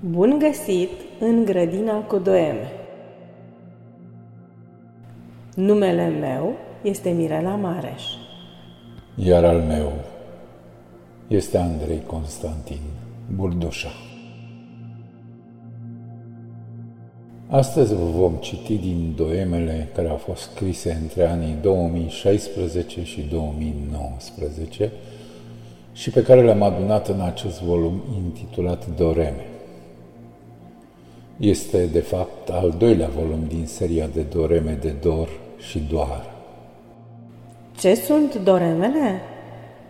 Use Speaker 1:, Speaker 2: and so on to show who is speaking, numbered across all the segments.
Speaker 1: Bun găsit în grădina cu doeme! Numele meu este Mirela Mareș.
Speaker 2: Iar al meu este Andrei Constantin Burdușa. Astăzi vă vom citi din doemele care au fost scrise între anii 2016 și 2019 și pe care le-am adunat în acest volum intitulat Doreme. Este, de fapt, al doilea volum din seria de doreme de dor și doar.
Speaker 1: Ce sunt doremele?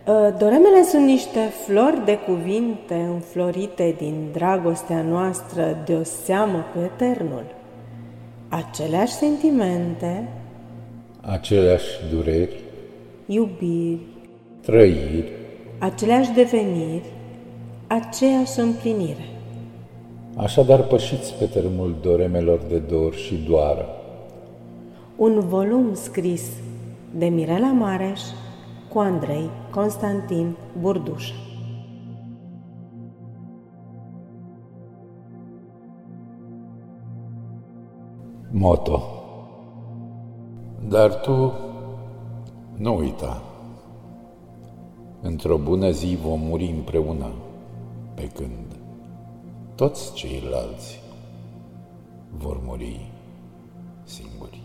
Speaker 1: Ă, doremele sunt niște flori de cuvinte înflorite din dragostea noastră de o seamă cu Eternul. Aceleași sentimente,
Speaker 2: Aceleași dureri,
Speaker 1: iubiri,
Speaker 2: trăiri,
Speaker 1: aceleași deveniri, aceeași împlinire.
Speaker 2: Așadar pășiți pe tărâmul doremelor de dor și doară.
Speaker 1: Un volum scris de Mirela Mareș cu Andrei Constantin Burduș.
Speaker 2: Moto Dar tu nu uita. Într-o bună zi vom muri împreună, pe când toți ceilalți vor muri singuri.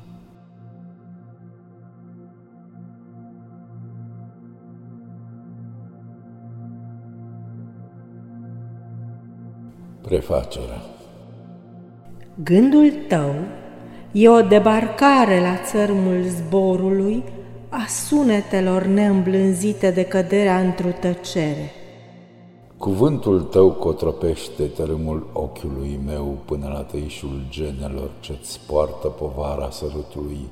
Speaker 2: Prefacerea
Speaker 1: Gândul tău e o debarcare la țărmul zborului a sunetelor neîmblânzite de căderea într-o tăcere.
Speaker 2: Cuvântul tău cotropește tărâmul ochiului meu până la tăișul genelor ce-ți poartă povara sărutului,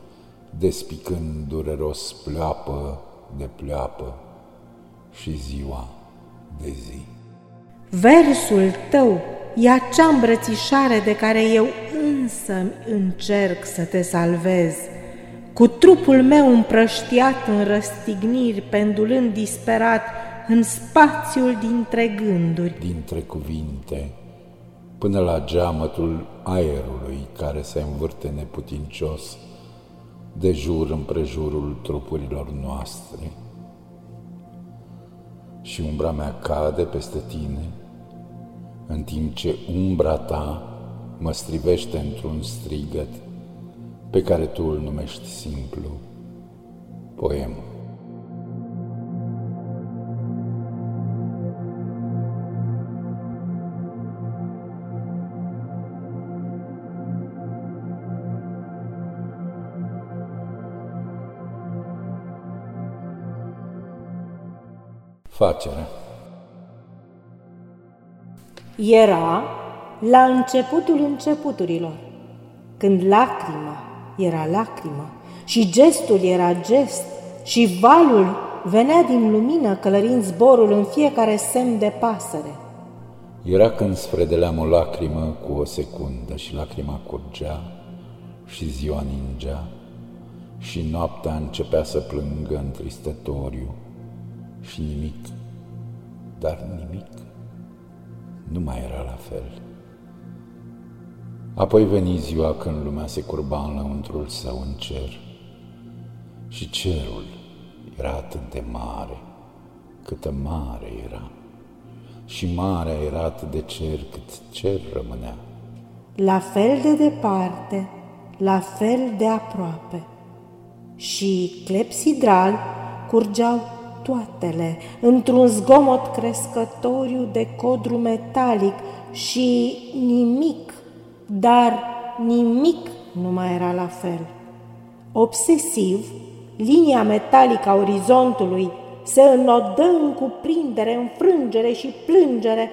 Speaker 2: despicând dureros pleoapă de pleoapă și ziua de zi.
Speaker 1: Versul tău e acea îmbrățișare de care eu însă încerc să te salvez, cu trupul meu împrăștiat în răstigniri, pendulând disperat în spațiul dintre gânduri.
Speaker 2: dintre cuvinte, până la geamătul aerului care se învârte neputincios de jur împrejurul trupurilor noastre. Și umbra mea cade peste tine, în timp ce umbra ta mă strivește într-un strigăt pe care tu îl numești simplu poem. Facerea.
Speaker 1: Era la începutul începuturilor, când lacrima era lacrimă și gestul era gest și valul venea din lumină călărind zborul în fiecare semn de pasăre.
Speaker 2: Era când sfredeleam o lacrimă cu o secundă și lacrima curgea și ziua ningea și noaptea începea să plângă întristătoriu și nimic, dar nimic nu mai era la fel. Apoi veni ziua când lumea se curba în lăuntrul său în cer și cerul era atât de mare, câtă mare era și marea era atât de cer cât cer rămânea.
Speaker 1: La fel de departe, la fel de aproape. Și clepsidral curgeau toatele într-un zgomot crescătoriu de codru metalic și nimic, dar nimic nu mai era la fel. Obsesiv, linia metalică a orizontului se înodă în cuprindere, înfrângere și plângere,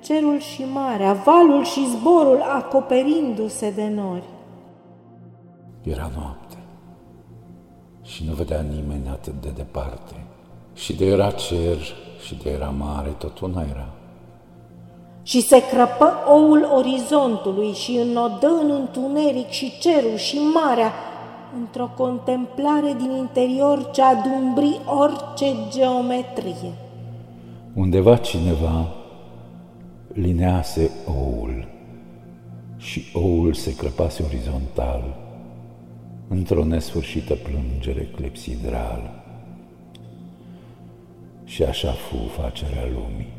Speaker 1: cerul și marea, valul și zborul acoperindu-se de nori.
Speaker 2: Era noapte și nu vedea nimeni atât de departe. Și de era cer și de era mare, tot una era.
Speaker 1: Și se crăpă oul orizontului și înodă în întuneric și cerul și marea, într-o contemplare din interior ce adumbri orice geometrie.
Speaker 2: Undeva cineva linease oul și oul se crăpase orizontal într-o nesfârșită plângere clepsidrală. Și așa fu facerea lumii,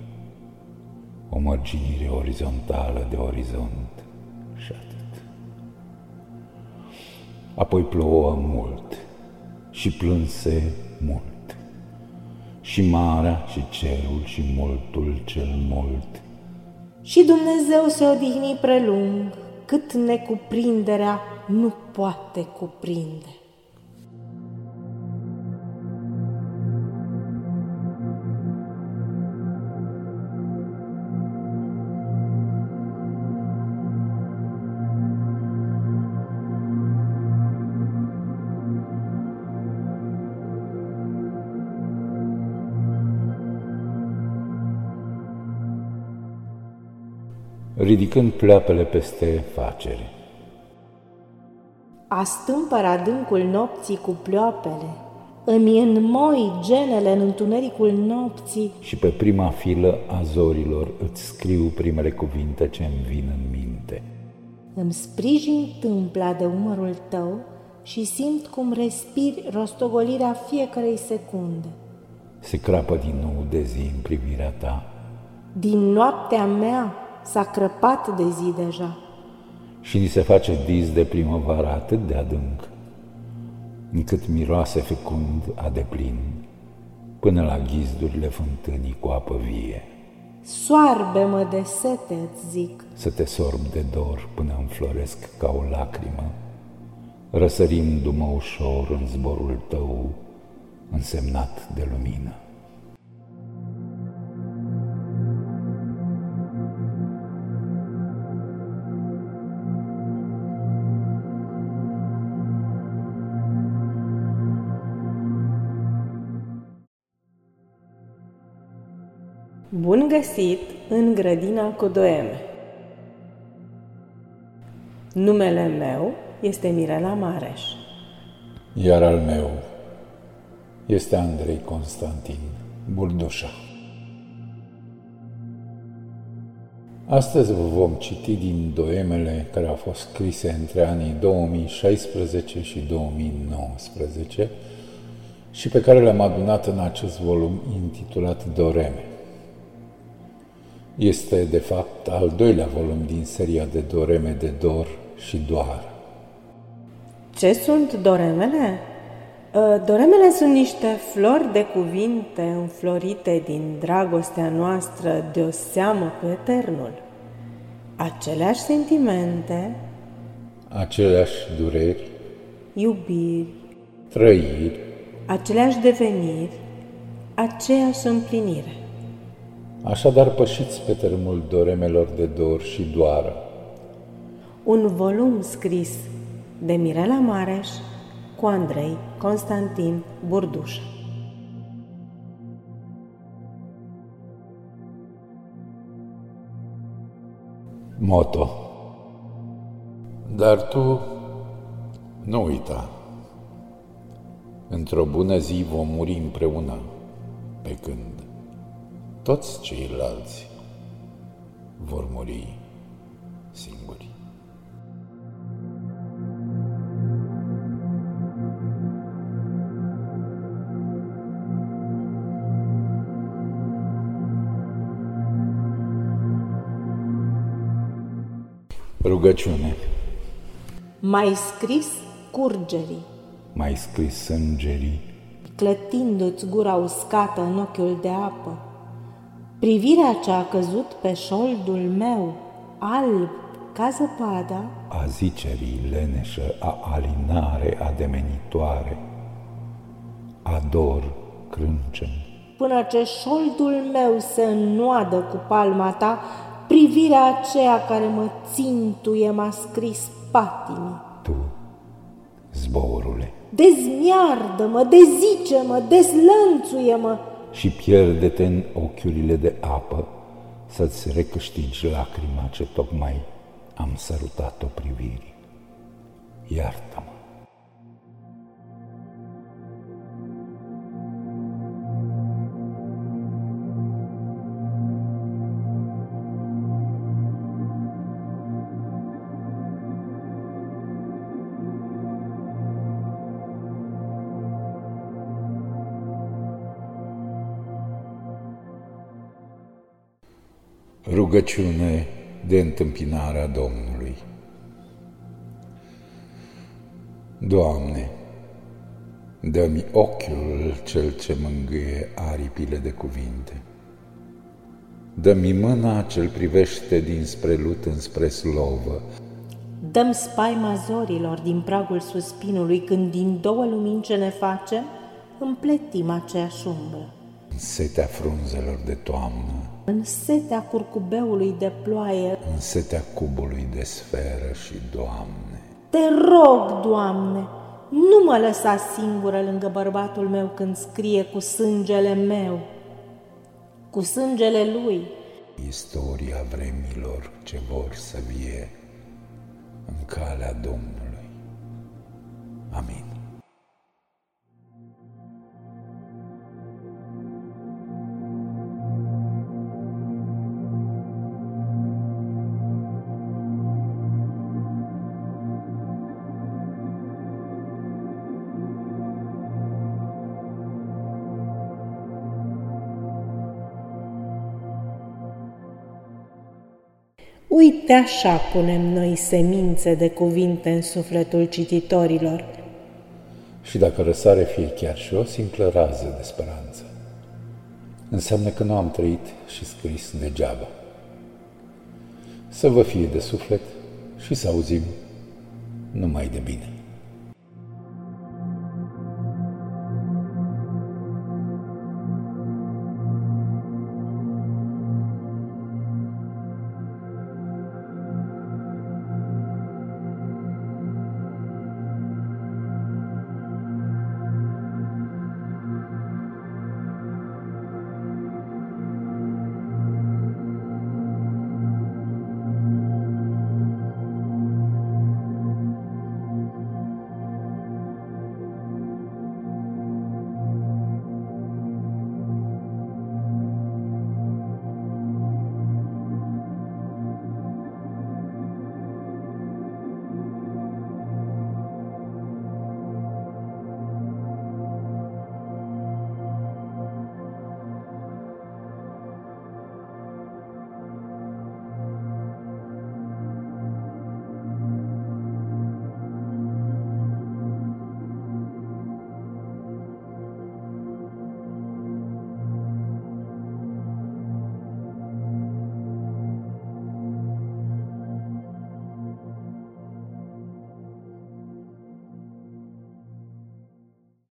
Speaker 2: o mărginire orizontală de orizont și atât. Apoi plouă mult și plânse mult, și marea și cerul și multul cel mult.
Speaker 1: Și Dumnezeu se odihni prelung, cât necuprinderea nu poate cuprinde.
Speaker 2: Ridicând pleoapele peste facere.
Speaker 1: Astâmpăr adâncul nopții cu pleoapele, îmi înmoi genele în întunericul nopții
Speaker 2: și pe prima filă a zorilor îți scriu primele cuvinte ce îmi vin în minte.
Speaker 1: Îmi sprijin tâmpla de umărul tău și simt cum respiri rostogolirea fiecarei secunde.
Speaker 2: Se crapă din nou de zi în privirea ta.
Speaker 1: Din noaptea mea s-a crăpat de zi deja.
Speaker 2: Și ni se face dis de primăvară atât de adânc, încât miroase fecund a deplin, până la ghizdurile fântânii cu apă vie.
Speaker 1: Soarbe-mă de sete, îți zic.
Speaker 2: Să te sorb de dor până înfloresc ca o lacrimă, răsărindu-mă ușor în zborul tău însemnat de lumină.
Speaker 1: Bun găsit în grădina Codoeme! Numele meu este Mirela Mareș.
Speaker 2: Iar al meu este Andrei Constantin Burdușa. Astăzi vă vom citi din doemele care au fost scrise între anii 2016 și 2019 și pe care le-am adunat în acest volum intitulat Doreme. Este, de fapt, al doilea volum din seria de doreme de dor și doar.
Speaker 1: Ce sunt doremele? Ă, doremele sunt niște flori de cuvinte înflorite din dragostea noastră de o seamă cu Eternul. Aceleași sentimente,
Speaker 2: aceleași dureri,
Speaker 1: iubiri,
Speaker 2: trăiri,
Speaker 1: aceleași deveniri, aceeași împlinire.
Speaker 2: Așadar pășiți pe tărâmul doremelor de dor și doară.
Speaker 1: Un volum scris de Mirela Mareș cu Andrei Constantin Burduș.
Speaker 2: Moto Dar tu nu uita. Într-o bună zi vom muri împreună, pe când toți ceilalți vor muri singuri. Rugăciune.
Speaker 1: Mai scris curgerii.
Speaker 2: Mai scris sângerii.
Speaker 1: Clătindu-ți gura uscată în ochiul de apă Privirea ce a căzut pe șoldul meu, alb ca zăpada,
Speaker 2: a zicerii leneșă, a alinare ademenitoare, a dor crâncen.
Speaker 1: Până ce șoldul meu se înnoadă cu palma ta, privirea aceea care mă țintuie m-a scris patimii.
Speaker 2: Tu, zborule.
Speaker 1: Dezmiardă-mă, dezice-mă, dezlănțuie-mă,
Speaker 2: și pierde-te în ochiurile de apă să-ți recâștigi lacrima ce tocmai am sărutat-o privirii. Iartă-mă! Rugăciune de întâmpinarea Domnului. Doamne, dă-mi ochiul cel ce mângâie aripile de cuvinte. Dă-mi mâna ce privește dinspre lut înspre slovă.
Speaker 1: Dăm spaima zorilor din pragul suspinului când din două lumini ce ne facem, împletim aceeași umbră.
Speaker 2: În setea frunzelor de toamnă,
Speaker 1: în setea curcubeului de ploaie,
Speaker 2: în setea cubului de sferă și, Doamne,
Speaker 1: Te rog, Doamne, nu mă lăsa singură lângă bărbatul meu când scrie cu sângele meu, cu sângele lui.
Speaker 2: Istoria vremilor ce vor să vie în calea Domnului. Amin.
Speaker 1: Uite așa punem noi semințe de cuvinte în sufletul cititorilor.
Speaker 2: Și dacă răsare fie chiar și o simplă rază de speranță, înseamnă că nu am trăit și scris degeaba. Să vă fie de suflet și să auzim numai de bine.